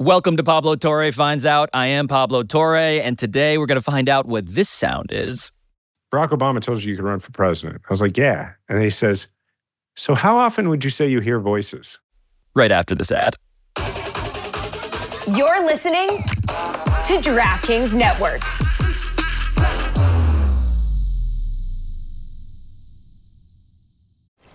Welcome to Pablo Torre Finds Out. I am Pablo Torre, and today we're going to find out what this sound is. Barack Obama tells you you can run for president. I was like, yeah. And he says, so how often would you say you hear voices? Right after this ad. You're listening to DraftKings Network.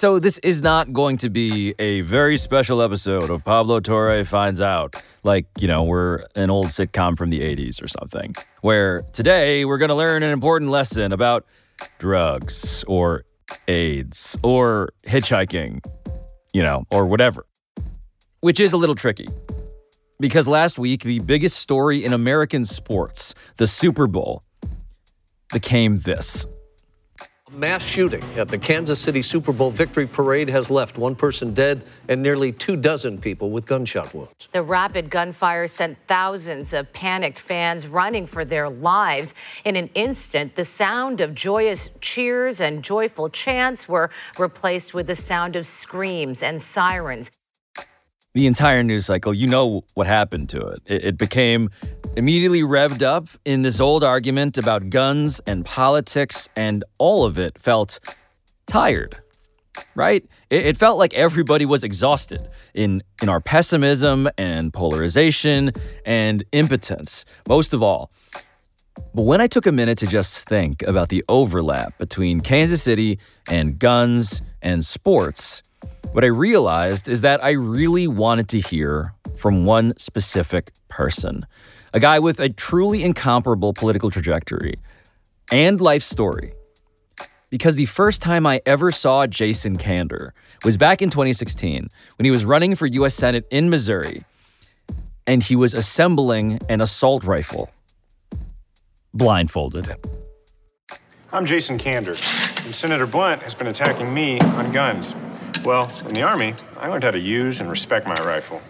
So, this is not going to be a very special episode of Pablo Torre Finds Out, like, you know, we're an old sitcom from the 80s or something, where today we're going to learn an important lesson about drugs or AIDS or hitchhiking, you know, or whatever, which is a little tricky. Because last week, the biggest story in American sports, the Super Bowl, became this. Mass shooting at the Kansas City Super Bowl victory parade has left one person dead and nearly two dozen people with gunshot wounds. The rapid gunfire sent thousands of panicked fans running for their lives. In an instant, the sound of joyous cheers and joyful chants were replaced with the sound of screams and sirens the entire news cycle, you know what happened to it. it. It became immediately revved up in this old argument about guns and politics, and all of it felt tired, right? It, it felt like everybody was exhausted in, in our pessimism and polarization and impotence, most of all. But when I took a minute to just think about the overlap between Kansas City and guns and sports, what I realized is that I really wanted to hear from one specific person, a guy with a truly incomparable political trajectory and life story. Because the first time I ever saw Jason Kander was back in 2016 when he was running for US Senate in Missouri and he was assembling an assault rifle blindfolded. I'm Jason Kander, and Senator Blunt has been attacking me on guns. Well, in the Army, I learned how to use and respect my rifle.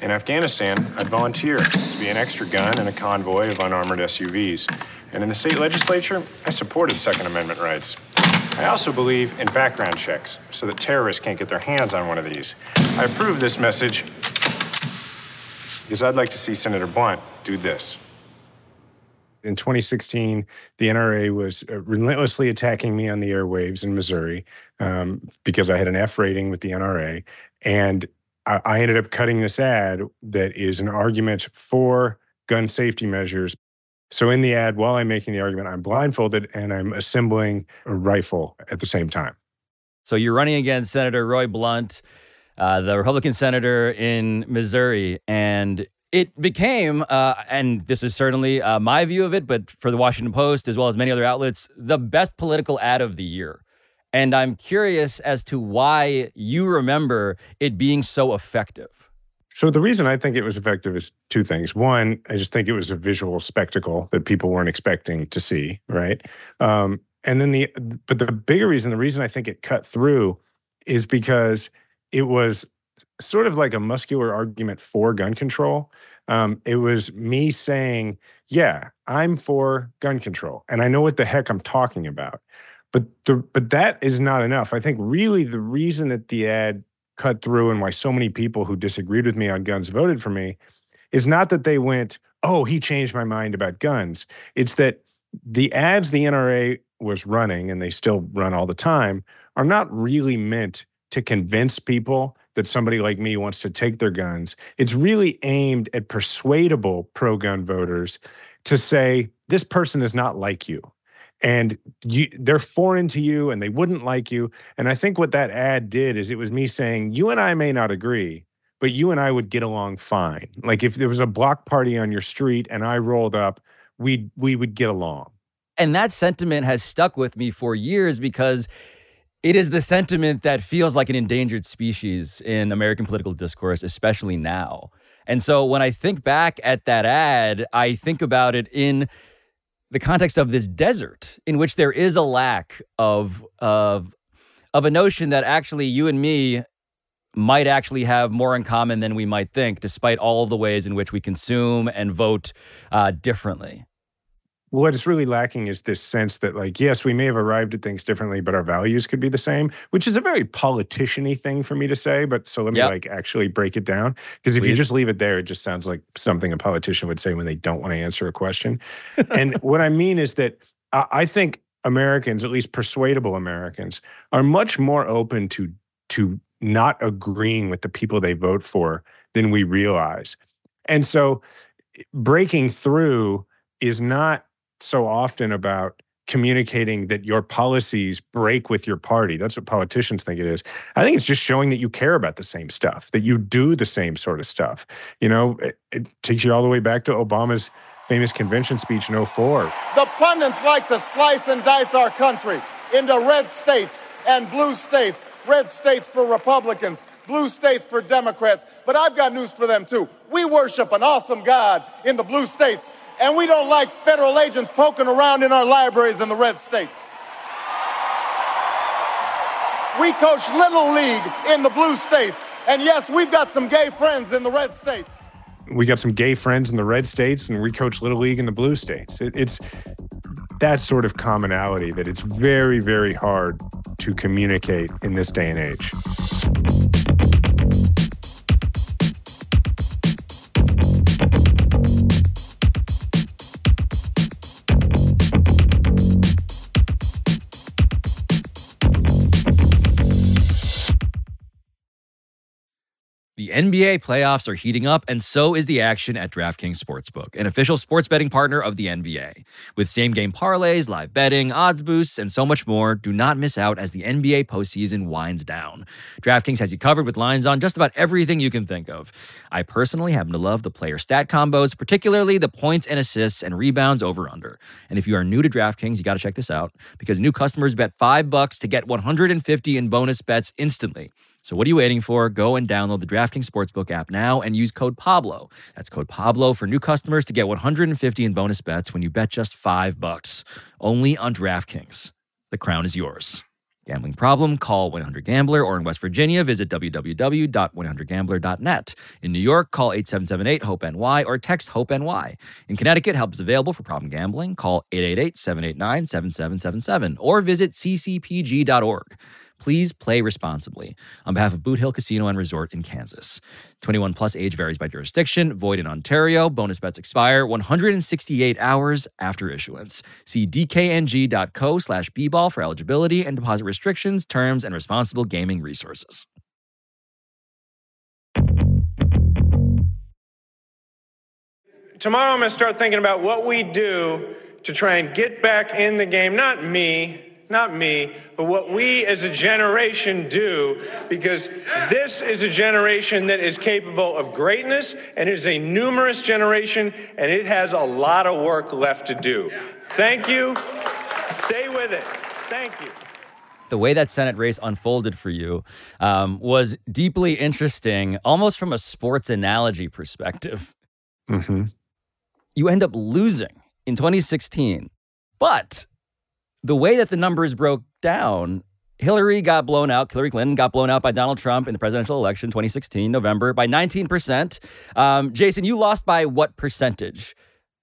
In Afghanistan, I'd volunteer to be an extra gun in a convoy of unarmored SUVs. And in the state legislature, I supported Second Amendment rights. I also believe in background checks so that terrorists can't get their hands on one of these. I approve this message because I'd like to see Senator Blunt do this. In 2016, the NRA was uh, relentlessly attacking me on the airwaves in Missouri um, because I had an F rating with the NRA. And I, I ended up cutting this ad that is an argument for gun safety measures. So in the ad, while I'm making the argument, I'm blindfolded and I'm assembling a rifle at the same time. So you're running against Senator Roy Blunt, uh, the Republican senator in Missouri, and it became, uh, and this is certainly uh, my view of it, but for the Washington Post as well as many other outlets, the best political ad of the year. And I'm curious as to why you remember it being so effective. So the reason I think it was effective is two things. One, I just think it was a visual spectacle that people weren't expecting to see, right? Um, and then the, but the bigger reason, the reason I think it cut through, is because it was sort of like a muscular argument for gun control. Um, it was me saying, "Yeah, I'm for gun control, and I know what the heck I'm talking about." But the but that is not enough. I think really the reason that the ad cut through and why so many people who disagreed with me on guns voted for me is not that they went, "Oh, he changed my mind about guns." It's that the ads the NRA was running and they still run all the time are not really meant to convince people that somebody like me wants to take their guns. It's really aimed at persuadable pro gun voters to say, this person is not like you. And you, they're foreign to you and they wouldn't like you. And I think what that ad did is it was me saying, you and I may not agree, but you and I would get along fine. Like if there was a block party on your street and I rolled up we we would get along. And that sentiment has stuck with me for years because it is the sentiment that feels like an endangered species in American political discourse, especially now. And so when I think back at that ad, I think about it in the context of this desert in which there is a lack of of of a notion that actually you and me might actually have more in common than we might think, despite all of the ways in which we consume and vote uh, differently what is really lacking is this sense that like yes we may have arrived at things differently but our values could be the same which is a very politician-y thing for me to say but so let me yep. like actually break it down because if Please. you just leave it there it just sounds like something a politician would say when they don't want to answer a question and what i mean is that i think americans at least persuadable americans are much more open to to not agreeing with the people they vote for than we realize and so breaking through is not so often about communicating that your policies break with your party. That's what politicians think it is. I think it's just showing that you care about the same stuff, that you do the same sort of stuff. You know, it, it takes you all the way back to Obama's famous convention speech in 04. The pundits like to slice and dice our country into red states and blue states, red states for Republicans, blue states for Democrats. But I've got news for them too. We worship an awesome God in the blue states and we don't like federal agents poking around in our libraries in the red states. We coach Little League in the blue states. And yes, we've got some gay friends in the red states. We got some gay friends in the red states, and we coach Little League in the blue states. It, it's that sort of commonality that it's very, very hard to communicate in this day and age. NBA playoffs are heating up, and so is the action at DraftKings Sportsbook, an official sports betting partner of the NBA. With same game parlays, live betting, odds boosts, and so much more, do not miss out as the NBA postseason winds down. DraftKings has you covered with lines on just about everything you can think of. I personally happen to love the player stat combos, particularly the points and assists and rebounds over under. And if you are new to DraftKings, you got to check this out because new customers bet 5 bucks to get 150 in bonus bets instantly. So what are you waiting for? Go and download the DraftKings Sportsbook app now and use code Pablo. That's code Pablo for new customers to get 150 in bonus bets when you bet just 5 bucks. Only on DraftKings. The crown is yours. Gambling problem? Call 1-800-GAMBLER or in West Virginia, visit www.100gambler.net. In New York, call 8778-HOPE-NY or text HOPE-NY. In Connecticut, help is available for problem gambling. Call 888-789-7777 or visit ccpg.org. Please play responsibly. On behalf of Boot Hill Casino and Resort in Kansas. 21 plus age varies by jurisdiction, void in Ontario. Bonus bets expire 168 hours after issuance. See dkng.co slash bball for eligibility and deposit restrictions, terms, and responsible gaming resources. Tomorrow I'm going to start thinking about what we do to try and get back in the game. Not me, not me, but what we as a generation do, because this is a generation that is capable of greatness and is a numerous generation and it has a lot of work left to do. Thank you. Stay with it. Thank you. The way that Senate race unfolded for you um, was deeply interesting, almost from a sports analogy perspective. Mm-hmm. You end up losing in 2016, but the way that the numbers broke down, Hillary got blown out. Hillary Clinton got blown out by Donald Trump in the presidential election 2016, November, by 19%. Um, Jason, you lost by what percentage?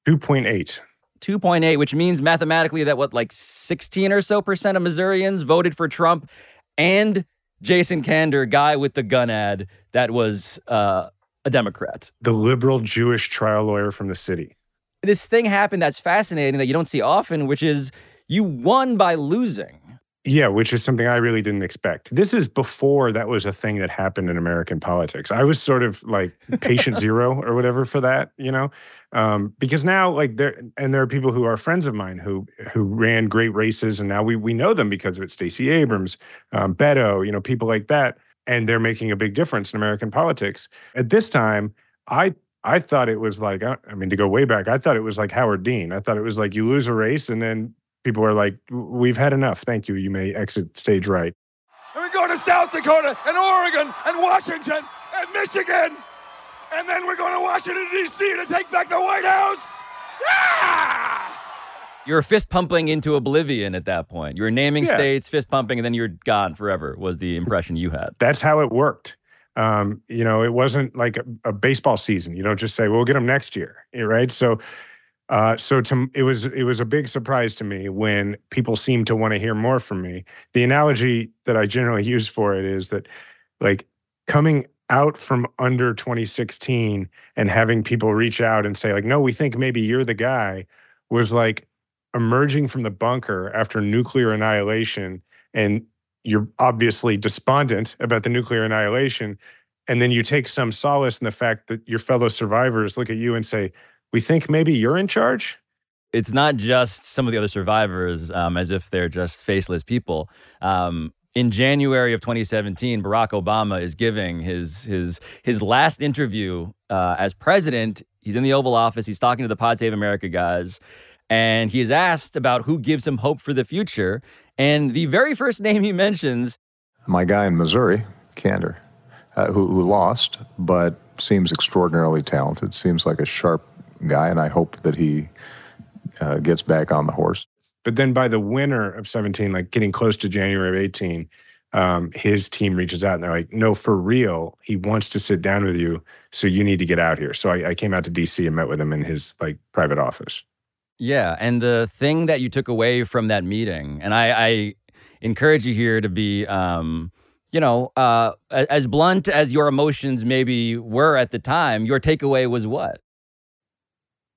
2.8. 2.8, which means mathematically that what, like 16 or so percent of Missourians voted for Trump and Jason Kander, guy with the gun ad, that was uh, a Democrat. The liberal Jewish trial lawyer from the city. This thing happened that's fascinating that you don't see often, which is you won by losing. Yeah, which is something I really didn't expect. This is before that was a thing that happened in American politics. I was sort of like patient zero or whatever for that, you know, um, because now like there and there are people who are friends of mine who who ran great races, and now we we know them because of it. Stacey Abrams, um, Beto, you know, people like that, and they're making a big difference in American politics. At this time, I I thought it was like, I mean, to go way back, I thought it was like Howard Dean. I thought it was like you lose a race and then people are like, we've had enough. Thank you. You may exit stage right. And we go to South Dakota and Oregon and Washington and Michigan. And then we're going to Washington, D.C. to take back the White House. Yeah! You were fist pumping into oblivion at that point. You were naming Yeah. states, fist pumping, and then you're gone forever, was the impression you had. That's how it worked. Um, you know, it wasn't like a, a baseball season. You don't just say, "Well, we'll get them next year," right? So, uh, so to it was it was a big surprise to me when people seemed to want to hear more from me. The analogy that I generally use for it is that, like, coming out from under 2016 and having people reach out and say, like, "No, we think maybe you're the guy," was like emerging from the bunker after nuclear annihilation and you're obviously despondent about the nuclear annihilation and then you take some solace in the fact that your fellow survivors look at you and say we think maybe you're in charge It's not just some of the other survivors um, as if they're just faceless people. Um, in January of 2017, Barack Obama is giving his his his last interview uh, as president. He's in the Oval Office. He's talking to the Pod Save America guys, and he is asked about who gives him hope for the future. And the very first name he mentions my guy in Missouri, Kander, uh, who, who lost, but seems extraordinarily talented, seems like a sharp guy, and I hope that he uh, gets back on the horse. but then by the winter of 17 like getting close to january of 18 um, his team reaches out and they're like no for real he wants to sit down with you so you need to get out here so I, I came out to dc and met with him in his like private office Yeah, and the thing that you took away from that meeting, and I, I encourage you here to be, um, you know, uh, as blunt as your emotions maybe were at the time. Your takeaway was what?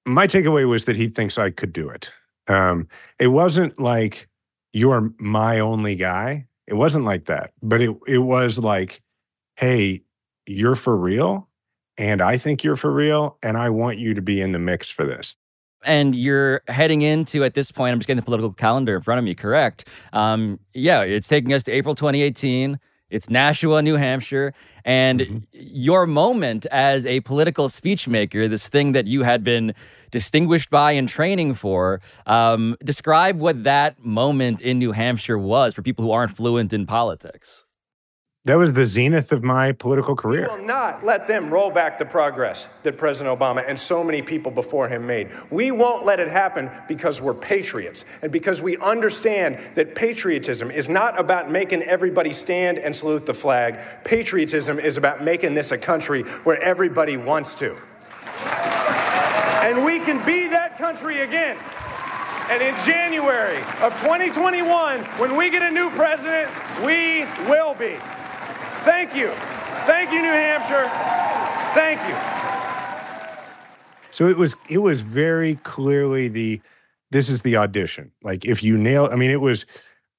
My takeaway was that he thinks I could do it. Um, it wasn't like you're my only guy. It wasn't like that, but it it was like, hey, you're for real, and I think you're for real, and I want you to be in the mix for this. And you're heading into at this point. I'm just getting the political calendar in front of me. Correct? Um, yeah, it's taking us to April 2018. It's Nashua, New Hampshire, and your moment as a political speechmaker, this thing that you had been distinguished by and training for. Um, describe what that moment in New Hampshire was for people who aren't fluent in politics. That was the zenith of my political career. We will not let them roll back the progress that President Obama and so many people before him made. We won't let it happen because we're patriots and because we understand that patriotism is not about making everybody stand and salute the flag. Patriotism is about making this a country where everybody wants to. And we can be that country again. And in January of 2021, when we get a new president, we will be. Thank you. Thank you, New Hampshire. Thank you. So it was it was very clearly the this is the audition. Like if you nail, I mean, it was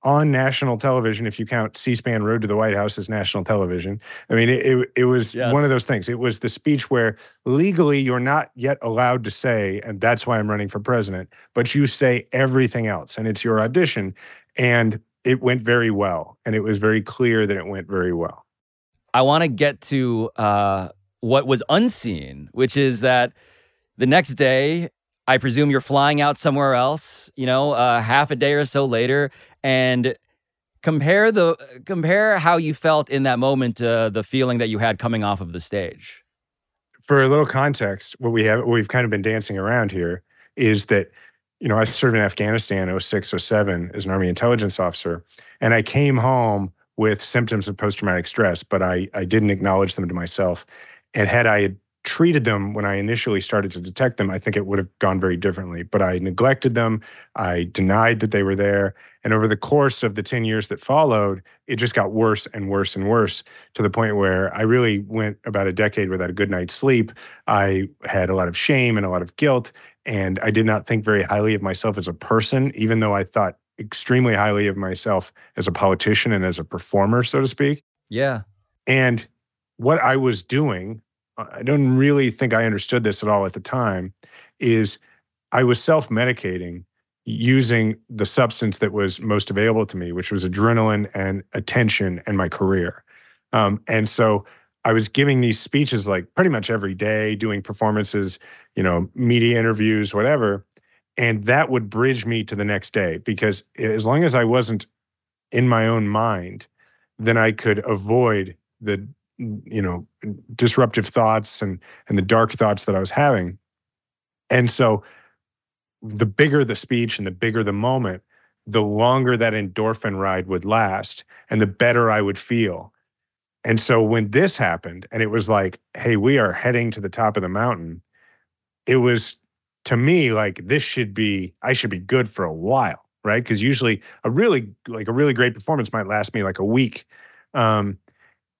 on national television. If you count C-SPAN Road to the White House as national television, I mean, it it, it was Yes. one of those things. It was the speech where legally you're not yet allowed to say, and that's why I'm running for president. But you say everything else, and it's your audition, and it went very well, and it was very clear that it went very well. I want to get to uh, what was unseen, which is that the next day, I presume you're flying out somewhere else, you know, uh, half a day or so later, and compare the compare how you felt in that moment to the feeling that you had coming off of the stage. for a little context, what we have, what we've kind of been dancing around here is that, you know, I served in Afghanistan 06, 07 as an Army intelligence officer, and I came home with symptoms of post traumatic stress, but I, I didn't acknowledge them to myself. And had I treated them when I initially started to detect them, I think it would have gone very differently. But I neglected them, I denied that they were there. And over the course of the 10 years that followed, it just got worse and worse and worse to the point where I really went about a decade without a good night's sleep. I had a lot of shame and a lot of guilt. And I did not think very highly of myself as a person, even though I thought extremely highly of myself as a politician and as a performer, so to speak. Yeah. And what I was doing, I don't really think I understood this at all at the time, is I was self medicating using the substance that was most available to me, which was adrenaline and attention and my career. Um, and so I was giving these speeches like pretty much every day, doing performances, you know, media interviews, whatever. And that would bridge me to the next day because as long as I wasn't in my own mind, then I could avoid the you know disruptive thoughts and and the dark thoughts that I was having. And so the bigger the speech and the bigger the moment, the longer that endorphin ride would last and the better I would feel. And so when this happened and it was like, hey, we are heading to the top of the mountain, it was to me like this should be, I should be good for a while, right? Because usually a really like a really great performance might last me like a week. Um,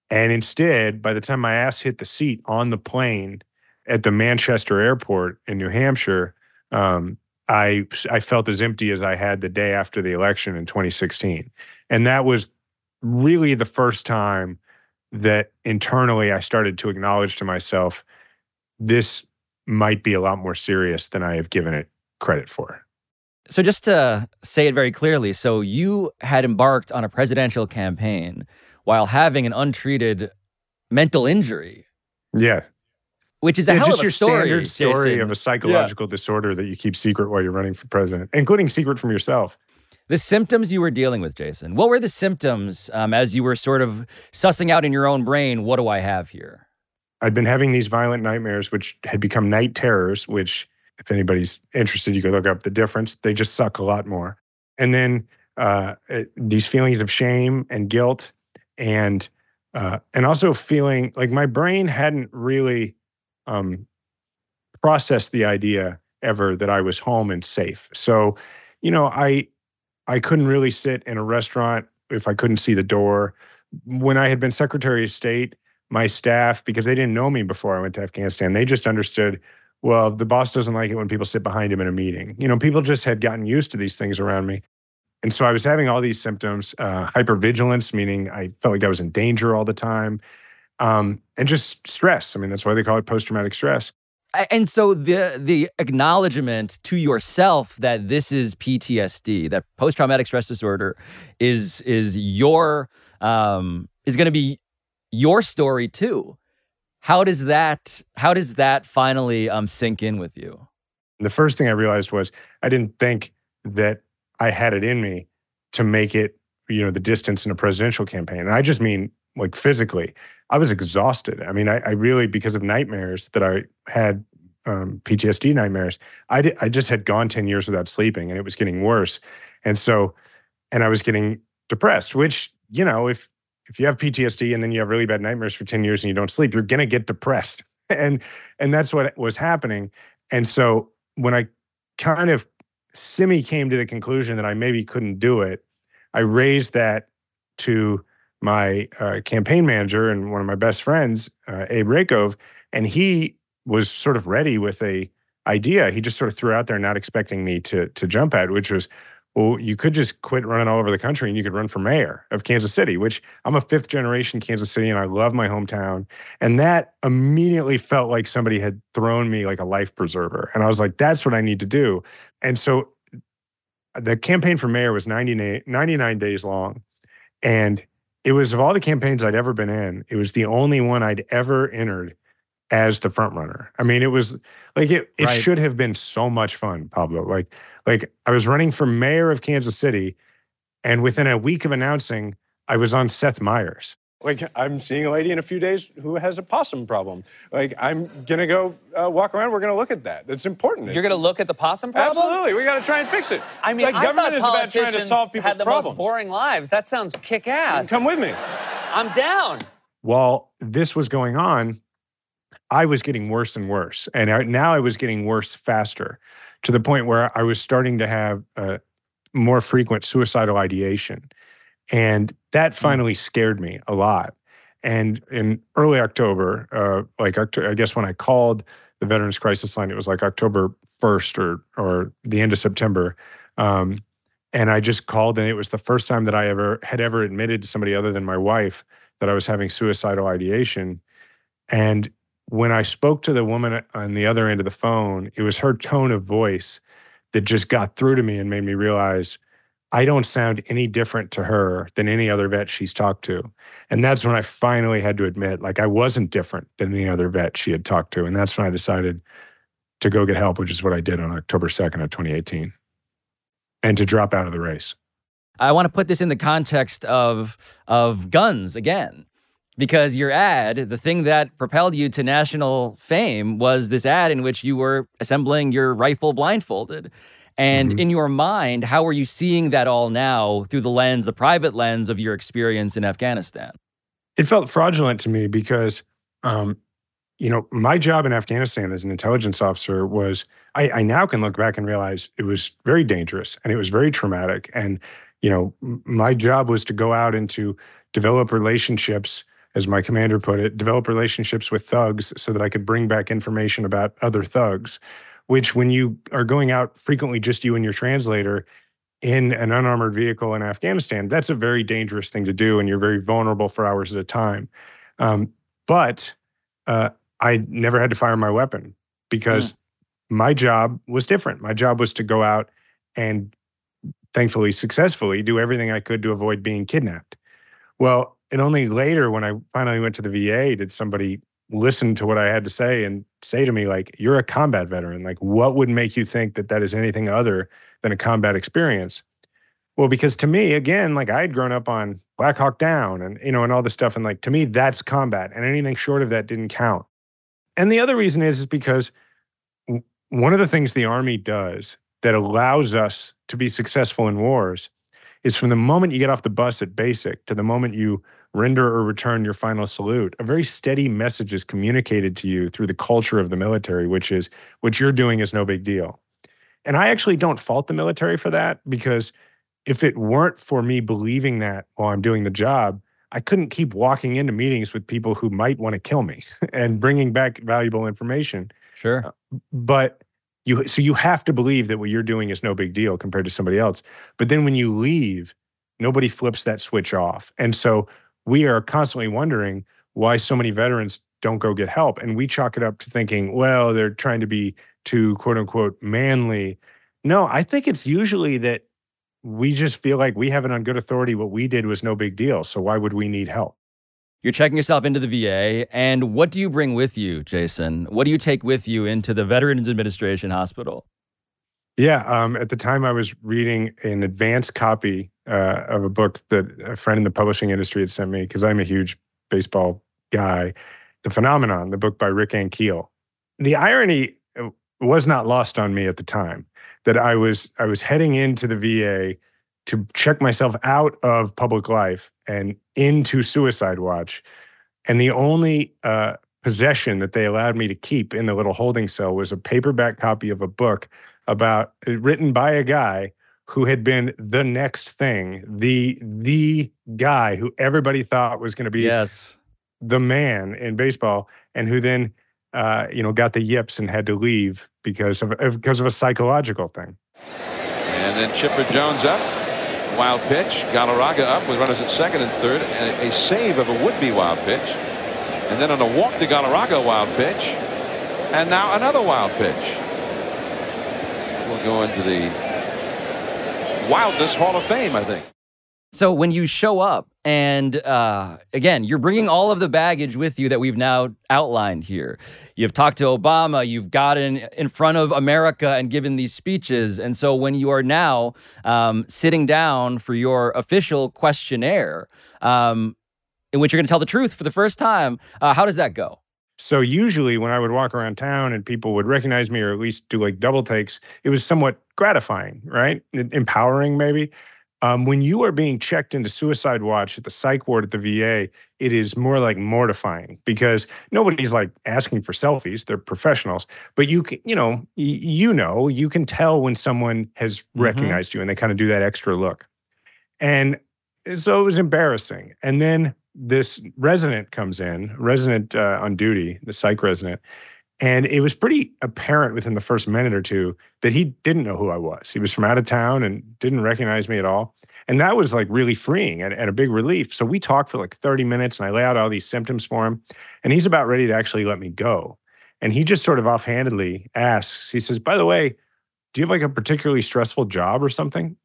and instead, by the time my ass hit the seat on the plane at the Manchester airport in New Hampshire, um, I I felt as empty as I had the day after the election in 2016, and that was really the first time that internally I started to acknowledge to myself this might be a lot more serious than I have given it credit for. So, just to say it very clearly, so you had embarked on a presidential campaign while having an untreated mental injury. Yeah. Which is a yeah, hell just of a your story, standard story Jason. of a psychological yeah. disorder that you keep secret while you're running for president, including secret from yourself. The symptoms you were dealing with, Jason. What were the symptoms um, as you were sort of sussing out in your own brain? What do I have here? I'd been having these violent nightmares, which had become night terrors. Which, if anybody's interested, you could look up the difference. They just suck a lot more. And then uh, these feelings of shame and guilt, and uh, and also feeling like my brain hadn't really um, processed the idea ever that I was home and safe. So, you know, I I couldn't really sit in a restaurant if I couldn't see the door. When I had been Secretary of State, my staff, because they didn't know me before I went to Afghanistan, they just understood, well, the boss doesn't like it when people sit behind him in a meeting. You know, people just had gotten used to these things around me. And so I was having all these symptoms, uh, hypervigilance, meaning I felt like I was in danger all the time, um, and just stress. I mean, that's why they call it post traumatic stress. And so the the acknowledgement to yourself that this is PTSD, that post traumatic stress disorder, is is your um, is going to be your story too. How does that how does that finally um, sink in with you? The first thing I realized was I didn't think that I had it in me to make it, you know, the distance in a presidential campaign. And I just mean like physically. I was exhausted. I mean, I, I really, because of nightmares that I had, um, PTSD nightmares, I, did, I just had gone 10 years without sleeping and it was getting worse. And so, and I was getting depressed, which, you know, if, if you have PTSD and then you have really bad nightmares for 10 years and you don't sleep, you're going to get depressed. And, and that's what was happening. And so when I kind of semi came to the conclusion that I maybe couldn't do it, I raised that to my uh, campaign manager and one of my best friends, uh, Abe Rakove, and he was sort of ready with a idea. He just sort of threw out there, not expecting me to to jump at, which was, well, you could just quit running all over the country and you could run for mayor of Kansas City, which I'm a fifth generation Kansas City and I love my hometown. And that immediately felt like somebody had thrown me like a life preserver. And I was like, that's what I need to do. And so uh, the campaign for mayor was 99, 99 days long. And it was of all the campaigns I'd ever been in, it was the only one I'd ever entered as the front runner. I mean, it was like it it Right. should have been so much fun, Pablo. Like like I was running for mayor of Kansas City and within a week of announcing, I was on Seth Meyers. Like, I'm seeing a lady in a few days who has a possum problem. Like, I'm going to go uh, walk around. We're going to look at that. It's important. You're going to look at the possum problem? Absolutely. We got to try and fix it. I mean, like, I government is about trying to solve people's had the problems. most boring lives. That sounds kick ass. Come with me. I'm down. While this was going on, I was getting worse and worse. And I, now I was getting worse faster to the point where I was starting to have uh, more frequent suicidal ideation. And that finally scared me a lot. And in early October, uh, like I guess when I called the Veterans Crisis Line, it was like October 1st or, or the end of September. Um, and I just called, and it was the first time that I ever had ever admitted to somebody other than my wife that I was having suicidal ideation. And when I spoke to the woman on the other end of the phone, it was her tone of voice that just got through to me and made me realize I don't sound any different to her than any other vet she's talked to. And that's when I finally had to admit, like, I wasn't different than any other vet she had talked to. And that's when I decided to go get help, which is what I did on October 2nd of 2018, and to drop out of the race. I want to put this in the context of of guns again. Because your ad, the thing that propelled you to national fame was this ad in which you were assembling your rifle blindfolded. And Mm-hmm. in your mind, how are you seeing that all now through the lens, the private lens of your experience in Afghanistan? It felt fraudulent to me because, um, you know, my job in Afghanistan as an intelligence officer was, I, I now can look back and realize it was very dangerous and it was very traumatic. And, you know, my job was to go out and to develop relationships, as my commander put it, develop relationships with thugs so that I could bring back information about other thugs, which when you are going out frequently just you and your translator, in an unarmored vehicle in Afghanistan, that's a very dangerous thing to do, and you're very vulnerable for hours at a time. Um, but uh, I never had to fire my weapon because my job was different. My job was to go out and thankfully successfully do everything I could to avoid being kidnapped. Well, and only later when I finally went to the VA did somebody listen to what I had to say and say to me like you're a combat veteran. Like what would make you think that that is anything other than a combat experience? Well because to me again like I had grown up on Black Hawk Down and you know and all this stuff and like to me that's combat and anything short of that didn't count. And the other reason is is because one of the things the army does that allows us to be successful in wars is from the moment you get off the bus at basic to the moment you render or return your final salute, a very steady message is communicated to you through the culture of the military, which is what you're doing is no big deal. And I actually don't fault the military for that because if it weren't for me believing that while I'm doing the job, I couldn't keep walking into meetings with people who might want to kill me and bringing back valuable information. Sure. Uh, but you so you have to believe that what you're doing is no big deal compared to somebody else. But then when you leave, nobody flips that switch off. And so we are constantly wondering why so many veterans don't go get help. And we chalk it up to thinking, well, they're trying to be too quote unquote manly. No, I think it's usually that we just feel like we have it on good authority. What we did was no big deal. So why would we need help? You're checking yourself into the VA, and what do you bring with you, Jason? What do you take with you into the Veterans Administration Hospital? Yeah, um, at the time I was reading an advanced copy uh, of a book that a friend in the publishing industry had sent me because I'm a huge baseball guy. The Phenomenon, the book by Rick Ankiel. The irony uh, was not lost on me at the time that I was I was heading into the VA to check myself out of public life and into Suicide Watch, and the only uh, possession that they allowed me to keep in the little holding cell was a paperback copy of a book about uh, written by a guy who had been the next thing, the the guy who everybody thought was going to be yes. the man in baseball, and who then uh, you know got the yips and had to leave because of of- because of a psychological thing. And then Chipper Jones up. Wild pitch. Galarraga up with runners at second and third. And a save of a would-be wild pitch. And then on a walk to Galarraga, wild pitch. And now another wild pitch. Go into the Wildness Hall of Fame, I think. So when you show up, and uh, again, you're bringing all of the baggage with you that we've now outlined here. You've talked to Obama, you've gotten in front of America and given these speeches. And so when you are now um, sitting down for your official questionnaire, um, in which you're going to tell the truth for the first time, uh, how does that go? So usually when I would walk around town and people would recognize me or at least do like double takes, it was somewhat gratifying, right? Empowering maybe. Um, when you are being checked into suicide watch at the psych ward at the VA, it is more like mortifying because nobody's like asking for selfies. They're professionals, but you can, you know, you know, you can tell when someone has recognized you and they kind of do that extra look. And so it was embarrassing. And then this resident comes in, resident uh, on duty, the psych resident, and it was pretty apparent within the first minute or two that he didn't know who I was. He was from out of town and didn't recognize me at all. And that was like really freeing and, and a big relief. So we talked for like 30 minutes and I lay out all these symptoms for him. And he's about ready to actually let me go. And he just sort of offhandedly asks, he says, By the way, do you have like a particularly stressful job or something?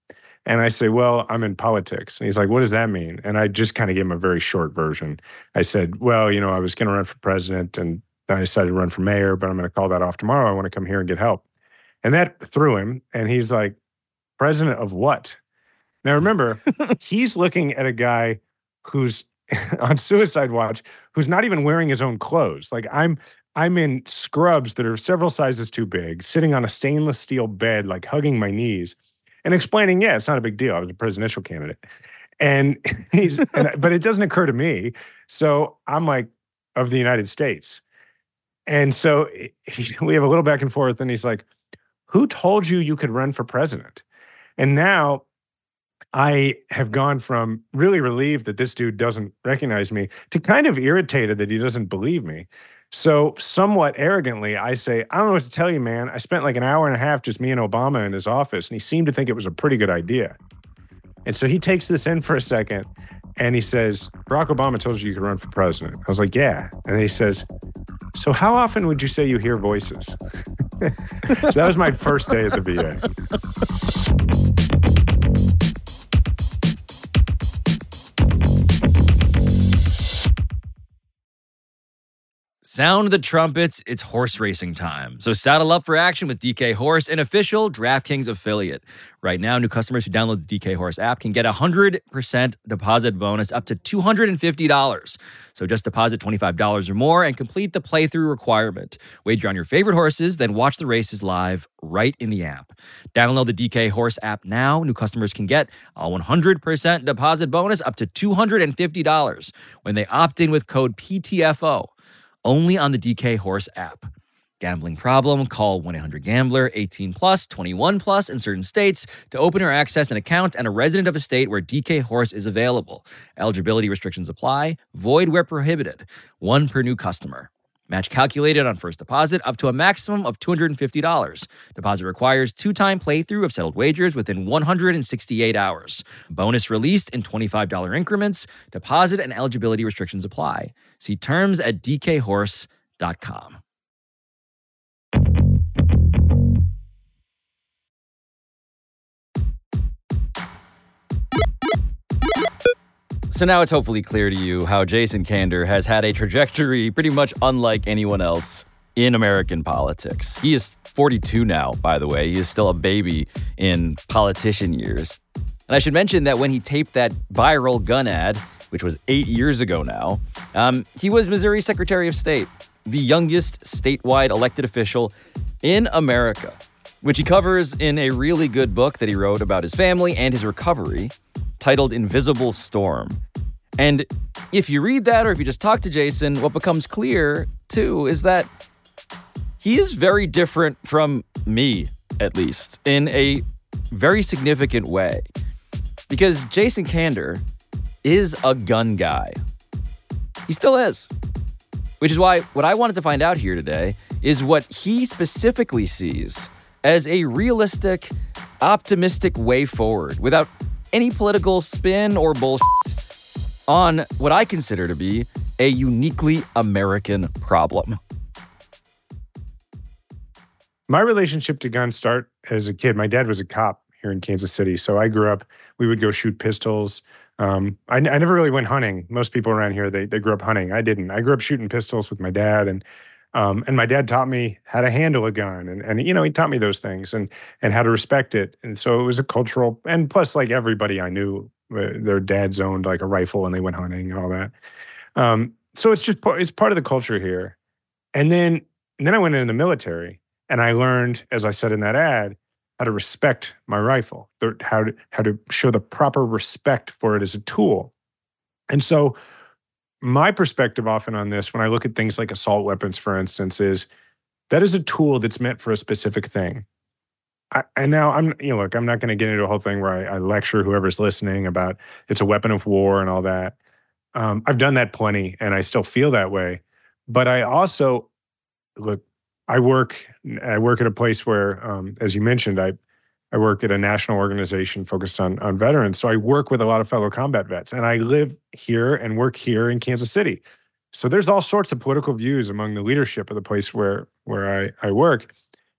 And I say, Well, I'm in politics. And he's like, What does that mean? And I just kind of gave him a very short version. I said, Well, you know, I was going to run for president and then I decided to run for mayor, but I'm going to call that off tomorrow. I want to come here and get help. And that threw him. And he's like, President of what? Now, remember, he's looking at a guy who's on suicide watch who's not even wearing his own clothes. Like I'm I'm in scrubs that are several sizes too big, sitting on a stainless steel bed, like hugging my knees, and explaining, yeah, it's not a big deal. I was a presidential candidate. And he's and, but it doesn't occur to me. So I'm like, of the United States. And so he, we have a little back and forth, and he's like, Who told you you could run for president? And now I have gone from really relieved that this dude doesn't recognize me to kind of irritated that he doesn't believe me. So, somewhat arrogantly, I say, I don't know what to tell you, man. I spent like an hour and a half just me and Obama in his office, and he seemed to think it was a pretty good idea. And so he takes this in for a second and he says, Barack Obama told you you could run for president. I was like, yeah. And he says, so how often would you say you hear voices? so that was my first day at the VA. Sound the trumpets, it's horse racing time. So saddle up for action with DK Horse, an official DraftKings affiliate. Right now, new customers who download the DK Horse app can get a 100% deposit bonus up to $250. So just deposit $25 or more and complete the playthrough requirement. Wager on your favorite horses, then watch the races live right in the app. Download the DK Horse app now. New customers can get a 100% deposit bonus up to $250 when they opt in with code PTFO only on the DK Horse app. Gambling problem? Call 1 800 Gambler 18 plus 21 plus in certain states to open or access an account and a resident of a state where DK Horse is available. Eligibility restrictions apply. Void where prohibited. One per new customer. Match calculated on first deposit up to a maximum of $250. Deposit requires two time playthrough of settled wagers within 168 hours. Bonus released in $25 increments. Deposit and eligibility restrictions apply. See terms at dkhorse.com. So now it's hopefully clear to you how Jason Kander has had a trajectory pretty much unlike anyone else in American politics. He is 42 now, by the way. He is still a baby in politician years. And I should mention that when he taped that viral gun ad, which was eight years ago now, um, he was Missouri Secretary of State, the youngest statewide elected official in America, which he covers in a really good book that he wrote about his family and his recovery titled Invisible Storm. And if you read that or if you just talk to Jason, what becomes clear too is that he is very different from me, at least, in a very significant way. Because Jason Kander is a gun guy. He still is. Which is why what I wanted to find out here today is what he specifically sees as a realistic, optimistic way forward without any political spin or bullshit on what I consider to be a uniquely American problem. My relationship to guns start as a kid. My dad was a cop here in Kansas City, so I grew up. We would go shoot pistols. Um, I, I, never really went hunting. Most people around here they they grew up hunting. I didn't. I grew up shooting pistols with my dad, and um, and my dad taught me how to handle a gun, and and you know he taught me those things and and how to respect it. And so it was a cultural. And plus, like everybody I knew, uh, their dads owned like a rifle and they went hunting and all that. Um, so it's just it's part of the culture here. And then and then I went into the military, and I learned, as I said in that ad, how to respect my rifle, how to how to show the proper respect for it as a tool. And so my perspective often on this, when I look at things like assault weapons, for instance, is that is a tool that's meant for a specific thing. I, and now I'm, you know, look, I'm not going to get into a whole thing where I, I, lecture whoever's listening about it's a weapon of war and all that. Um, I've done that plenty, and I still feel that way. But I also look. I work. I work at a place where, um, as you mentioned, I I work at a national organization focused on, on veterans. So I work with a lot of fellow combat vets, and I live here and work here in Kansas City. So there's all sorts of political views among the leadership of the place where where I, I work.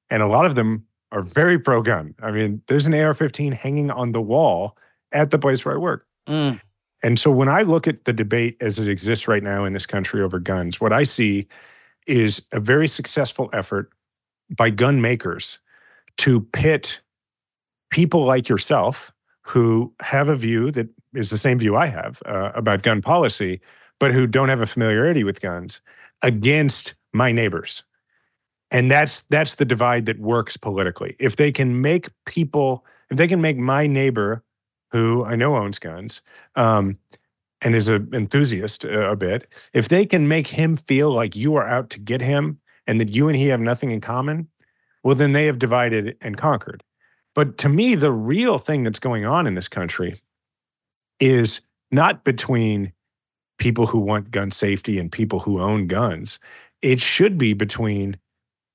And a lot of them are very pro gun. I mean, there's an AR 15 hanging on the wall at the place where I work. Mm. And so when I look at the debate as it exists right now in this country over guns, what I see is a very successful effort by gun makers to pit people like yourself who have a view that is the same view I have uh, about gun policy, but who don't have a familiarity with guns against my neighbors. And that's that's the divide that works politically. If they can make people, if they can make my neighbor, who I know owns guns, um, and is an enthusiast a, a bit, if they can make him feel like you are out to get him and that you and he have nothing in common, well, then they have divided and conquered. But to me, the real thing that's going on in this country is not between people who want gun safety and people who own guns. It should be between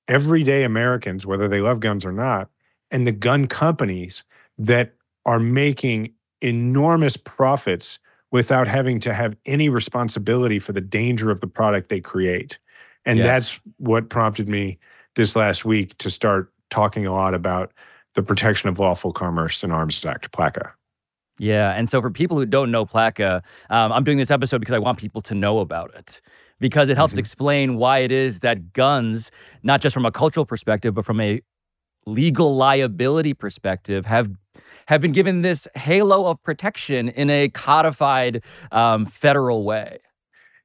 everyday Americans, whether they love guns or not, and the gun companies that are making enormous profits without having to have any responsibility for the danger of the product they create. And Yes. that's what prompted me this last week to start talking a lot about the Protection of Lawful Commerce and Arms Act, PLACA. Yeah. And so for people who don't know PLACA, um, I'm doing this episode because I want people to know about it. Because it helps explain why it is that guns, not just from a cultural perspective, but from a legal liability perspective, have have been given this halo of protection in a codified um, federal way.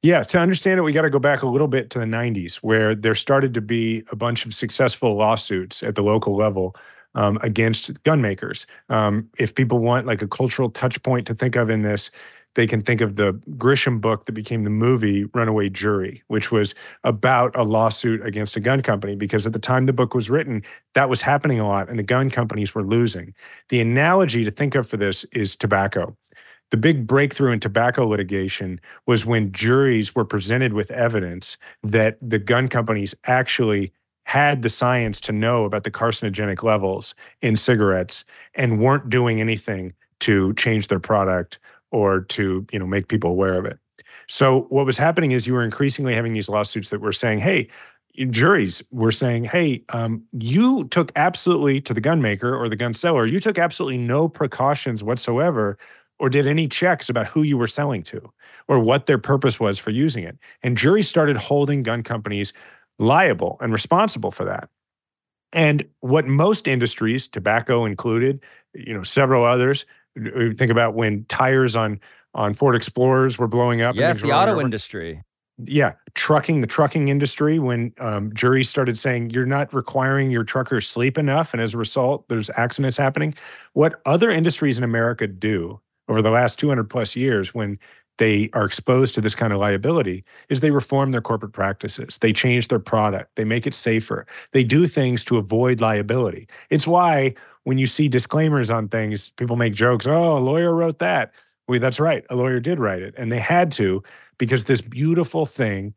Yeah, to understand it, we got to go back a little bit to the 90s, where there started to be a bunch of successful lawsuits at the local level um, against gun makers. Um, if people want like a cultural touch point to think of in this, they can think of the Grisham book that became the movie Runaway Jury, which was about a lawsuit against a gun company. Because at the time the book was written, that was happening a lot and the gun companies were losing. The analogy to think of for this is tobacco. The big breakthrough in tobacco litigation was when juries were presented with evidence that the gun companies actually had the science to know about the carcinogenic levels in cigarettes and weren't doing anything to change their product or to you know make people aware of it. So what was happening is you were increasingly having these lawsuits that were saying, "Hey, juries were saying, hey, um, you took absolutely to the gun maker or the gun seller, you took absolutely no precautions whatsoever or did any checks about who you were selling to or what their purpose was for using it. And juries started holding gun companies liable and responsible for that. And what most industries, tobacco included, you know, several others, uh, think about when tires on on Ford Explorers were blowing up. Yes, the auto over. industry. Yeah, trucking, the trucking industry, when um, juries started saying you're not requiring your truckers sleep enough, and as a result, there's accidents happening. What other industries in America do over the last 200 plus years, when they are exposed to this kind of liability, is they reform their corporate practices. They change their product. They make it safer. They do things to avoid liability. It's why when you see disclaimers on things, people make jokes. Oh, a lawyer wrote that. Well, that's right. A lawyer did write it, and they had to because this beautiful thing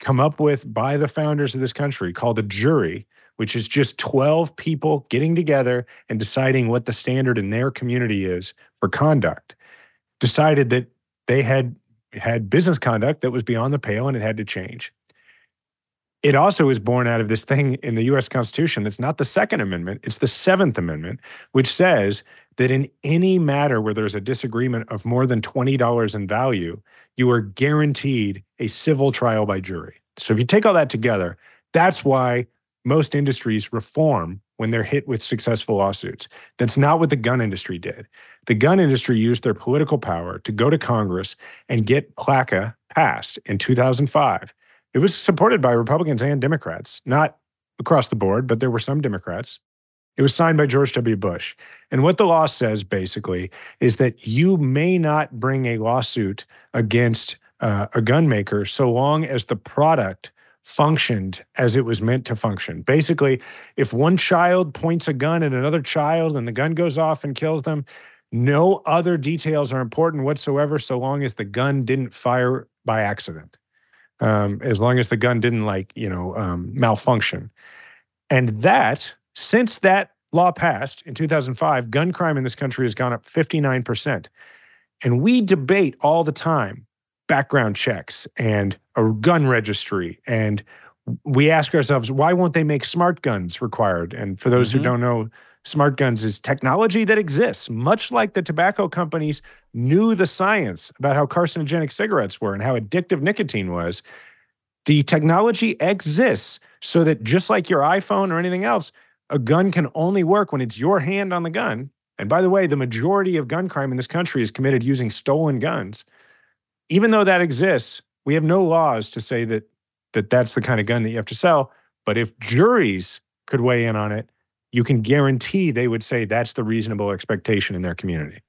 come up with by the founders of this country called a jury, which is just 12 people getting together and deciding what the standard in their community is for conduct, decided that they had had business conduct that was beyond the pale and it had to change. It also is born out of this thing in the US Constitution that's not the Second Amendment, it's the Seventh Amendment, which says that in any matter where there's a disagreement of more than $20 in value, you are guaranteed a civil trial by jury. So if you take all that together, that's why most industries reform when they're hit with successful lawsuits. That's not what the gun industry did. The gun industry used their political power to go to Congress and get PLACA passed in 2005. It was supported by Republicans and Democrats, not across the board, but there were some Democrats. It was signed by George W. Bush. And what the law says basically is that you may not bring a lawsuit against uh, a gun maker so long as the product functioned as it was meant to function. Basically, if one child points a gun at another child and the gun goes off and kills them, no other details are important whatsoever so long as the gun didn't fire by accident. Um, as long as the gun didn't like, you know, um, malfunction. And that, since that law passed in 2005, gun crime in this country has gone up 59%. And we debate all the time background checks and a gun registry and we ask ourselves, why won't they make smart guns required? And for those Mhm. who don't know, smart guns is technology that exists, much like the tobacco companies knew the science about how carcinogenic cigarettes were and how addictive nicotine was. The technology exists so that just like your iPhone or anything else, a gun can only work when it's your hand on the gun. And by the way, the majority of gun crime in this country is committed using stolen guns. Even though that exists, we have no laws to say that that that's the kind of gun that you have to sell. But if juries could weigh in on it, you can guarantee they would say that's the reasonable expectation in their community.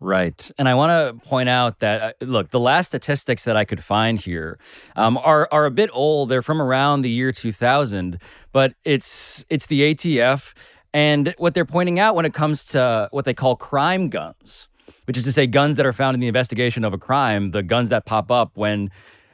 Right. And I want to point out that, uh, look, the last statistics that I could find here um, are, are a bit old. They're from around the year 2000, but it's, it's the ATF. And what they're pointing out when it comes to what they call crime guns, which is to say guns that are found in the investigation of a crime, the guns that pop up when,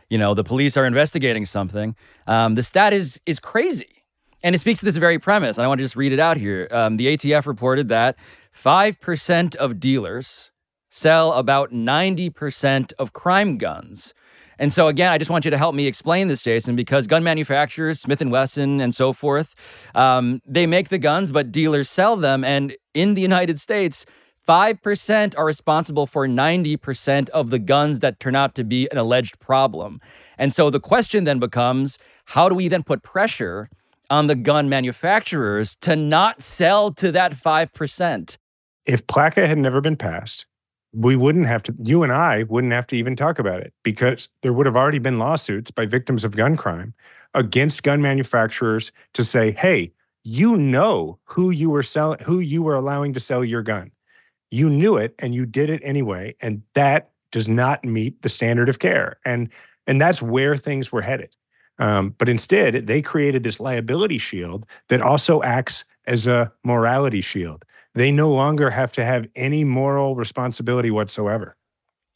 you know, the police are investigating something, um, the stat is, is crazy. And it speaks to this very premise. And I want to just read it out here. Um, the ATF reported that 5% of dealers sell about 90% of crime guns. And so again, I just want you to help me explain this, Jason, because gun manufacturers, Smith and Wesson, and so forth, um, they make the guns, but dealers sell them. And in the United States, 5% are responsible for 90% of the guns that turn out to be an alleged problem. And so the question then becomes how do we then put pressure on the gun manufacturers to not sell to that 5%? If PLACA had never been passed, we wouldn't have to, you and I wouldn't have to even talk about it because there would have already been lawsuits by victims of gun crime against gun manufacturers to say, hey, you know who you were selling, who you were allowing to sell your gun. You knew it and you did it anyway. And that does not meet the standard of care. And and that's where things were headed. Um, but instead, they created this liability shield that also acts as a morality shield. They no longer have to have any moral responsibility whatsoever.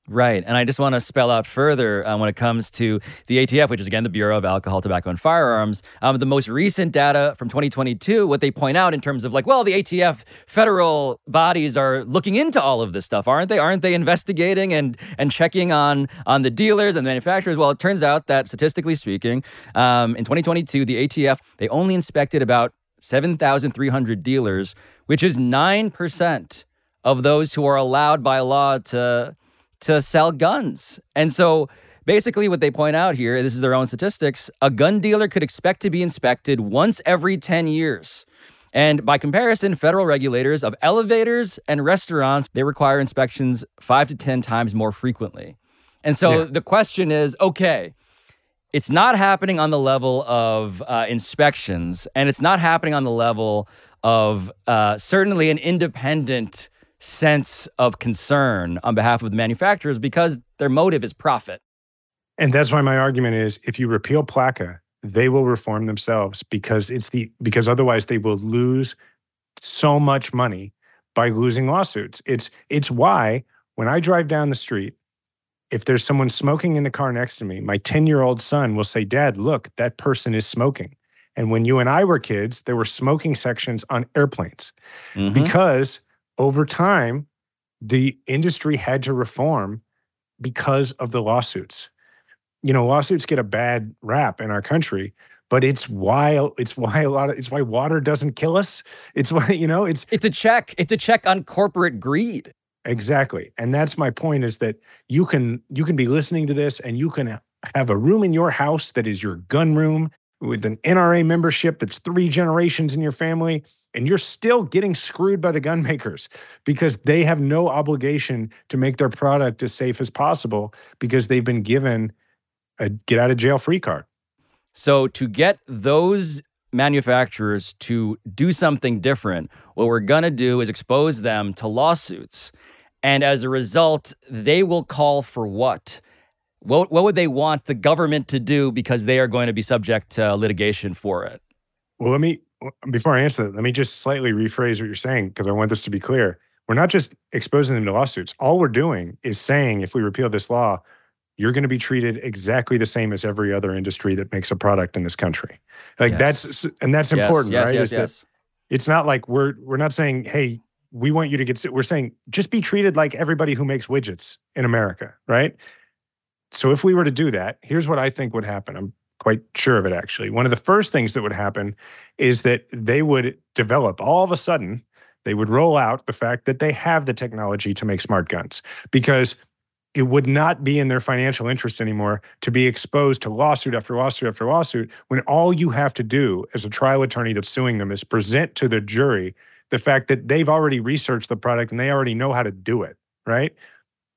Right. And I just want to spell out further um, when it comes to the ATF, which is again the Bureau of Alcohol, Tobacco, and Firearms. Um, the most recent data from 2022, what they point out in terms of like, well, the ATF federal bodies are looking into all of this stuff, aren't they? Aren't they investigating and and checking on on the dealers and the manufacturers? Well, it turns out that statistically speaking, um, in 2022, the ATF they only inspected about 7,300 dealers, which is nine percent of those who are allowed by law to to sell guns. And so basically what they point out here, this is their own statistics, a gun dealer could expect to be inspected once every 10 years. And by comparison, federal regulators of elevators and restaurants, they require inspections 5 to 10 times more frequently. And so Yeah. the question is, okay, it's not happening on the level of uh, inspections, and it's not happening on the level of uh, certainly an independent sense of concern on behalf of the manufacturers because their motive is profit. And that's why my argument is if you repeal PLACA, they will reform themselves because it's the because otherwise they will lose so much money by losing lawsuits. It's it's why when I drive down the street, if there's someone smoking in the car next to me, my 10-year-old son will say, "Dad, look, that person is smoking." And when you and I were kids, there were smoking sections on airplanes Mhm. because over time the industry had to reform because of the lawsuits you know lawsuits get a bad rap in our country but it's why it's why a lot of it's why water doesn't kill us it's why you know it's It's a check. It's a check on corporate greed. exactly and that's my point is that you can you can be listening to this and you can have a room in your house that is your gun room with an NRA membership that's three generations in your family and you're still getting screwed by the gun makers because they have no obligation to make their product as safe as possible because they've been given a get out of jail free card. So to get those manufacturers to do something different, what we're going to do is expose them to lawsuits. And as a result, they will call for what? What, what would they want the government to do because they are going to be subject to litigation for it? Well, let me before I answer that, let me just slightly rephrase what you're saying because I want this to be clear. We're not just exposing them to lawsuits. All we're doing is saying if we repeal this law, you're going to be treated exactly the same as every other industry that makes a product in this country. Like that's and that's Yes, important, yes, right? yes, Is that yes. it's not like we're we're not saying, hey, we want you to get. We're saying just be treated like everybody who makes widgets in America, right? So if we were to do that, here's what I think would happen. I'm quite sure of it actually. One of the first things that would happen is that they would develop all of a sudden, they would roll out the fact that they have the technology to make smart guns because it would not be in their financial interest anymore to be exposed to lawsuit after lawsuit after lawsuit when all you have to do as a trial attorney that's suing them is present to the jury the fact that they've already researched the product and they already know how to do it, right?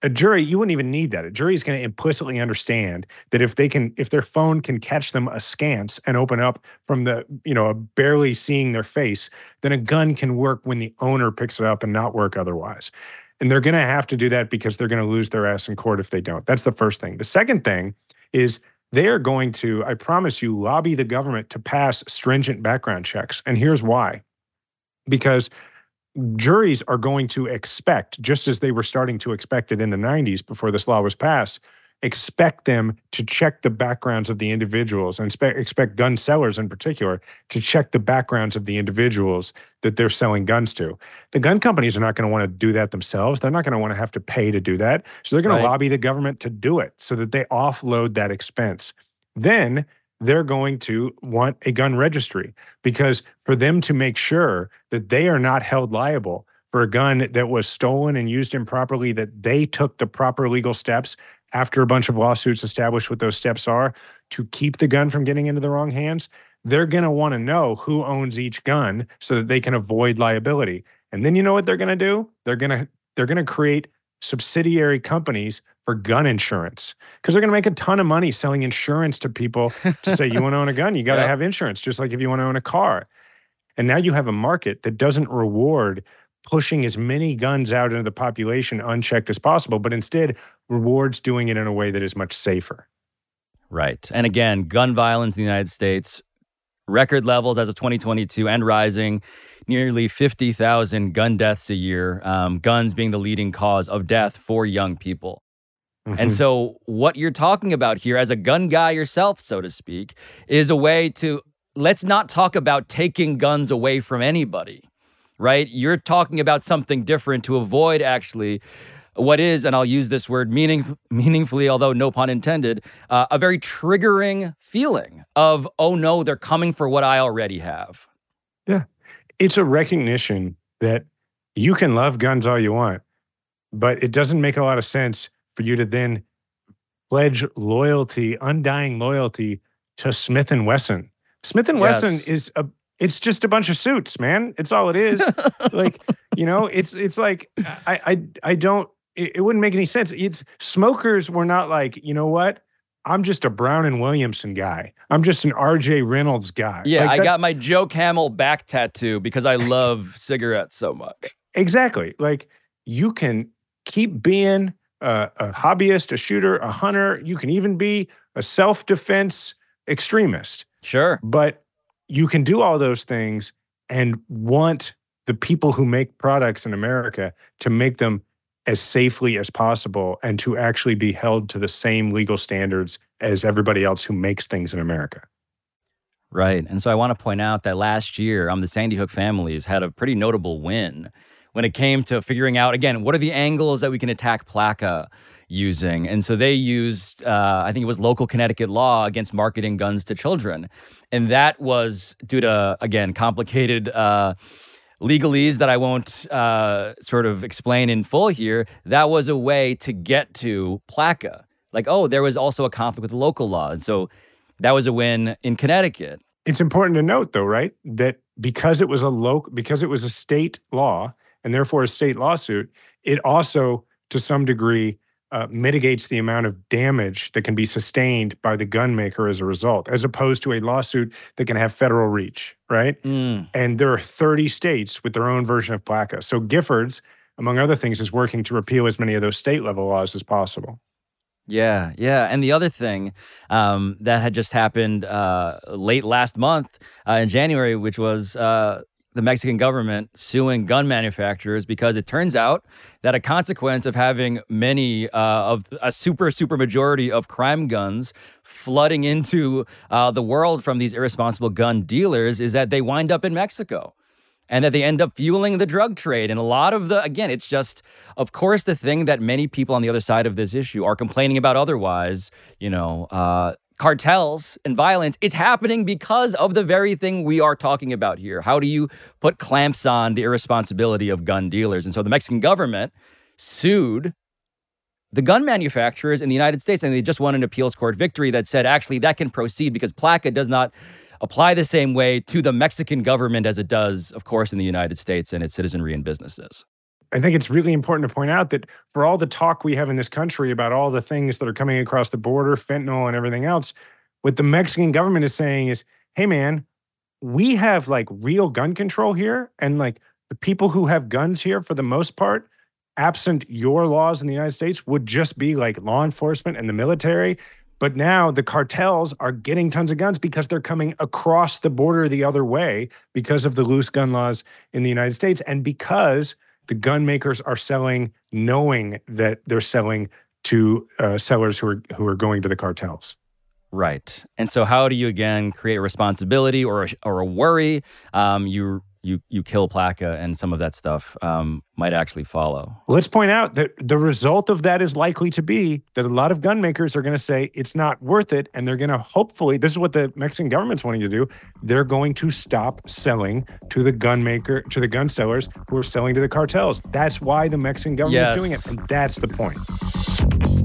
A jury, you wouldn't even need that. A jury is going to implicitly understand that if they can, if their phone can catch them askance and open up from the, you know, barely seeing their face, then a gun can work when the owner picks it up and not work otherwise. And they're going to have to do that because they're going to lose their ass in court if they don't. That's the first thing. The second thing is they are going to, I promise you, lobby the government to pass stringent background checks. And here's why because juries are going to expect, just as they were starting to expect it in the 90s before this law was passed, expect them to check the backgrounds of the individuals and expect, expect gun sellers in particular to check the backgrounds of the individuals that they're selling guns to. The gun companies are not going to want to do that themselves. They're not going to want to have to pay to do that. So they're going Right. to lobby the government to do it so that they offload that expense. Then they're going to want a gun registry because for them to make sure that they are not held liable for a gun that was stolen and used improperly, that they took the proper legal steps after a bunch of lawsuits established what those steps are to keep the gun from getting into the wrong hands, they're going to want to know who owns each gun so that they can avoid liability. And then you know what they're going to do? They're going to they're going to create subsidiary companies for gun insurance because they're going to make a ton of money selling insurance to people to say you want to own a gun, you got to Yep. have insurance just like if you want to own a car. And now you have a market that doesn't reward pushing as many guns out into the population unchecked as possible, but instead rewards doing it in a way that is much safer. Right. And again, gun violence in the United States, record levels as of 2022 and rising, nearly 50,000 gun deaths a year, um, guns being the leading cause of death for young people. And Mhm. so, what you're talking about here, as a gun guy yourself, so to speak, is a way to let's not talk about taking guns away from anybody, right? You're talking about something different to avoid actually what is, and I'll use this word meaning, meaningfully, although no pun intended, uh, a very triggering feeling of, oh no, they're coming for what I already have. Yeah. It's a recognition that you can love guns all you want, but it doesn't make a lot of sense for you to then pledge loyalty, undying loyalty to Smith and Wesson. Smith and Yes. Wesson is a it's just a bunch of suits, man. It's all it is. like, you know, it's it's like I I I don't it, it wouldn't make any sense. It's smokers were not like, you know what? I'm just a Brown and Williamson guy. I'm just an RJ Reynolds guy. Yeah, Like, I got my Joe Camel back tattoo because I love cigarettes so much. Exactly. Like you can keep being a, a hobbyist, a shooter, a hunter. You can even be a self defense extremist. Sure. But you can do all those things and want the people who make products in America to make them as safely as possible and to actually be held to the same legal standards as everybody else who makes things in America. Right. And so I want to point out that last year, um, the Sandy Hook families had a pretty notable win when it came to figuring out, again, what are the angles that we can attack PLACA using? And so they used, uh, I think it was local Connecticut law against marketing guns to children. And that was due to, again, complicated. Uh, legalese that I won't uh, sort of explain in full here, that was a way to get to PLACA. Like, oh, there was also a conflict with local law. And so that was a win in Connecticut. It's important to note, though, right, that because it was a local, because it was a state law and therefore a state lawsuit, it also, to some degree, uh, mitigates the amount of damage that can be sustained by the gun maker as a result, as opposed to a lawsuit that can have federal reach, right? Mm. And there are 30 states with their own version of PLACA. So Giffords, among other things, is working to repeal as many of those state level laws as possible. Yeah, yeah. And the other thing um, that had just happened uh, late last month uh, in January, which was uh, the Mexican government suing gun manufacturers because it turns out that a consequence of having many uh, of a super, super majority of crime guns flooding into uh, the world from these irresponsible gun dealers is that they wind up in Mexico and that they end up fueling the drug trade. And a lot of the, again, it's just, of course, the thing that many people on the other side of this issue are complaining about otherwise, you know, uh, cartels and violence, it's happening because of the very thing we are talking about here. How do you put clamps on the irresponsibility of gun dealers? And so the Mexican government sued the gun manufacturers in the United States, and they just won an appeals court victory that said actually that can proceed because PLACA does not apply the same way to the Mexican government as it does, of course, in the United States and its citizenry and businesses. I think it's really important to point out that for all the talk we have in this country about all the things that are coming across the border, fentanyl and everything else, what the Mexican government is saying is, hey, man, we have like real gun control here. And like the people who have guns here, for the most part, absent your laws in the United States, would just be like law enforcement and the military. But now the cartels are getting tons of guns because they're coming across the border the other way because of the loose gun laws in the United States and because the gun makers are selling knowing that they're selling to uh, sellers who are who are going to the cartels. Right. And so, how do you again create a responsibility or a, or a worry? Um, you you you kill PLACA, and some of that stuff um, might actually follow. Let's point out that the result of that is likely to be that a lot of gun makers are going to say it's not worth it, and they're going to hopefully this is what the Mexican government's wanting to do. They're going to stop selling to the gun maker to the gun sellers who are selling to the cartels. That's why the Mexican government Yes. is doing it, and that's the point.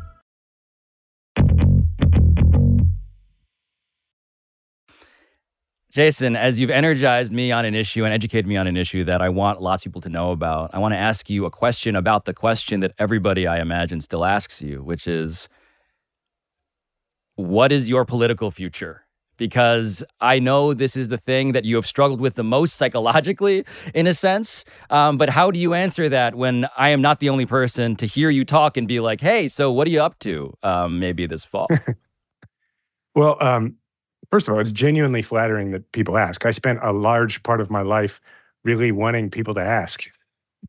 Jason, as you've energized me on an issue and educated me on an issue that I want lots of people to know about, I want to ask you a question about the question that everybody, I imagine, still asks you, which is what is your political future? Because I know this is the thing that you have struggled with the most psychologically, in a sense. Um, but how do you answer that when I am not the only person to hear you talk and be like, hey, so what are you up to um, maybe this fall? Well, um, first of all, it's genuinely flattering that people ask. I spent a large part of my life really wanting people to ask.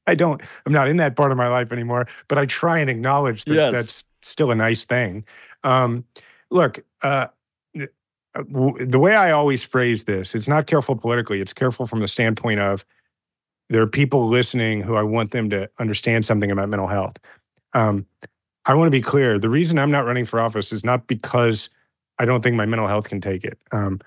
I don't, I'm not in that part of my life anymore, but I try and acknowledge that Yes. that's still a nice thing. Um, look, uh, th- uh, the way I always phrase this, it's not careful politically, it's careful from the standpoint of there are people listening who I want them to understand something about mental health. Um, I want to be clear the reason I'm not running for office is not because I don't think my mental health can take it. Um,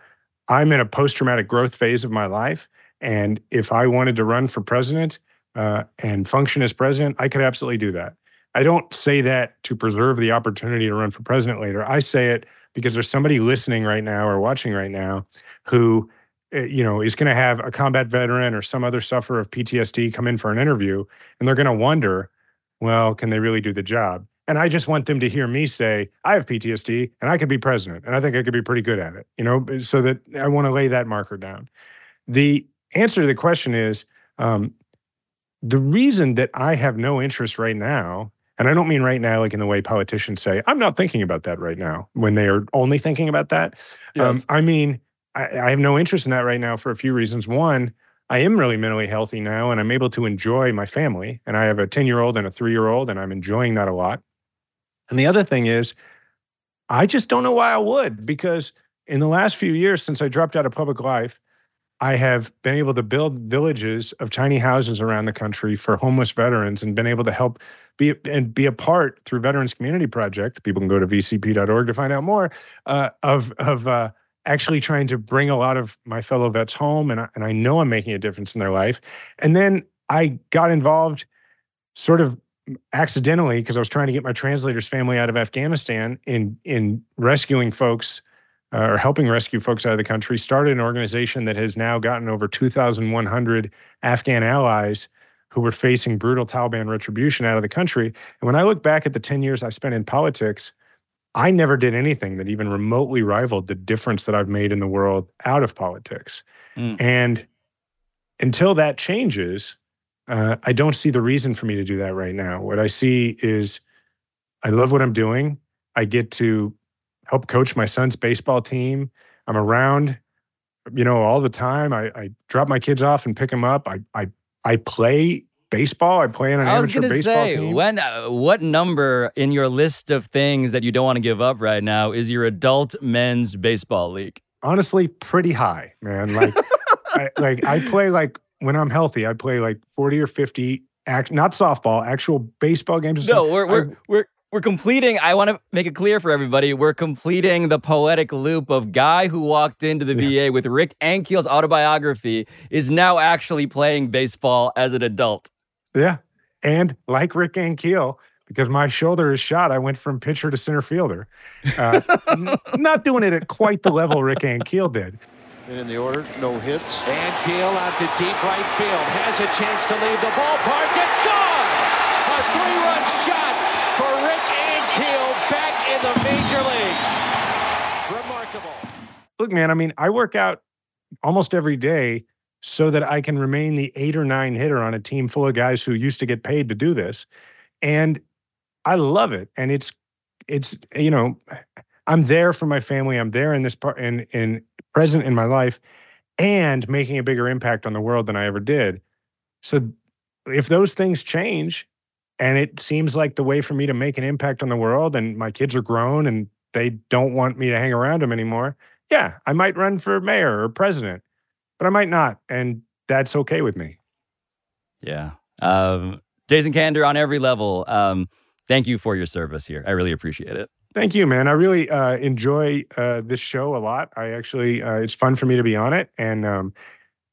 I'm in a post traumatic growth phase of my life. And if I wanted to run for president uh, and function as president, I could absolutely do that. I don't say that to preserve the opportunity to run for president later. I say it because there's somebody listening right now or watching right now who uh, you know is going to have a combat veteran or some other sufferer of PTSD come in for an interview and they're going to wonder, well, can they really do the job? And I just want them to hear me say, I have PTSD and I could be president and I think I could be pretty good at it, you know, so that I want to lay that marker down. The answer to the question is um, the reason that I have no interest right now, and I don't mean right now like in the way politicians say, I'm not thinking about that right now when they are only thinking about that. Um, I mean, I, I have no interest in that right now for a few reasons. One, I am really mentally healthy now and I'm able to enjoy my family. And I have a 10 year old and a three year old, and I'm enjoying that a lot. And the other thing is, I just don't know why I would, because in the last few years since I dropped out of public life, I have been able to build villages of tiny houses around the country for homeless veterans and been able to help be and be a part through Veterans Community Project. People can go to vcp.org to find out more uh, of of uh, actually trying to bring a lot of my fellow vets home, and I, and I know I'm making a difference in their life. And then I got involved, sort of accidentally, because I was trying to get my translator's family out of Afghanistan in in rescuing folks uh, or helping rescue folks out of the country, started an organization that has now gotten over 2,100 Afghan allies who were facing brutal Taliban retribution out of the country. And when I look back at the 10 years I spent in politics, I never did anything that even remotely rivaled the difference that I've made in the world out of politics. Mm. And until that changes, Uh, I don't see the reason for me to do that right now. What I see is I love what I'm doing. I get to help coach my son's baseball team. I'm around, you know, all the time. I, I drop my kids off and pick them up. I I I play baseball. I play in an I was amateur baseball say, team. when uh, what number in your list of things that you don't want to give up right now is your adult men's baseball league? Honestly, pretty high, man. Like, I, like I play like when I'm healthy, I play like 40 or 50 act not softball, actual baseball games. No, we're we're we're we're completing. I want to make it clear for everybody. We're completing the poetic loop of guy who walked into the VA with Rick Ankiel's autobiography is now actually playing baseball as an adult. Yeah. And like Rick Ankiel, because my shoulder is shot, I went from pitcher to center fielder. Uh, n- not doing it at quite the level Rick Ankiel did. And in the order, no hits. And Keel out to deep right field. Has a chance to leave the ballpark. It's gone! A three-run shot for Rick Ankiel back in the major leagues. Remarkable. Look, man, I mean, I work out almost every day so that I can remain the eight or nine hitter on a team full of guys who used to get paid to do this. And I love it. And it's, it's, you know, I'm there for my family. I'm there in this part in, in present in my life and making a bigger impact on the world than I ever did. So if those things change and it seems like the way for me to make an impact on the world and my kids are grown and they don't want me to hang around them anymore, yeah, I might run for mayor or president, but I might not. And that's okay with me. Yeah. Um, Jason Kander on every level. Um, thank you for your service here. I really appreciate it. Thank you, man. I really uh, enjoy uh, this show a lot. I actually, uh, it's fun for me to be on it. And um,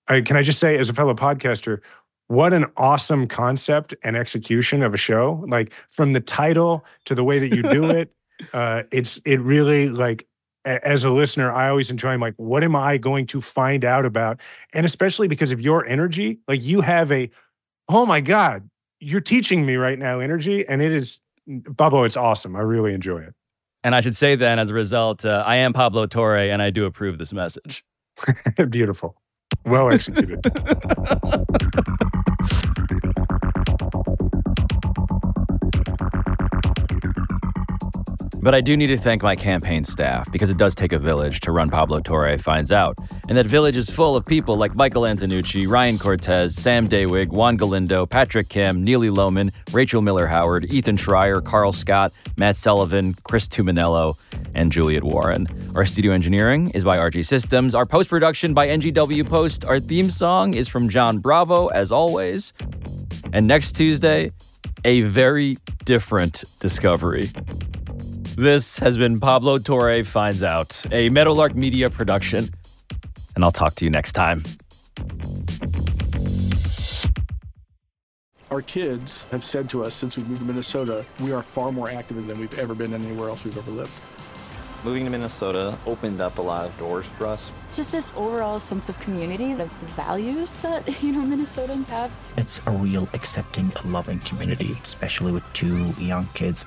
I, can I just say, as a fellow podcaster, what an awesome concept and execution of a show! Like from the title to the way that you do it, uh, it's it really like as a listener, I always enjoy. I'm like, what am I going to find out about? And especially because of your energy, like you have a, oh my god, you're teaching me right now energy, and it is, Bubbo, it's awesome. I really enjoy it. And I should say then, as a result, uh, I am Pablo Torre, and I do approve this message. Beautiful. Well executed. But I do need to thank my campaign staff because it does take a village to run Pablo Torre finds out. And that village is full of people like Michael Antonucci, Ryan Cortez, Sam Daywig, Juan Galindo, Patrick Kim, Neely Lohman, Rachel Miller Howard, Ethan Schreier, Carl Scott, Matt Sullivan, Chris Tuminello, and Juliet Warren. Our studio engineering is by RG Systems. Our post production by NGW Post. Our theme song is from John Bravo, as always. And next Tuesday, a very different discovery. This has been Pablo Torre Finds Out, a Meadowlark Media production. And I'll talk to you next time. Our kids have said to us since we moved to Minnesota, we are far more active than we've ever been anywhere else we've ever lived. Moving to Minnesota opened up a lot of doors for us. Just this overall sense of community, of values that, you know, Minnesotans have. It's a real accepting, loving community, especially with two young kids.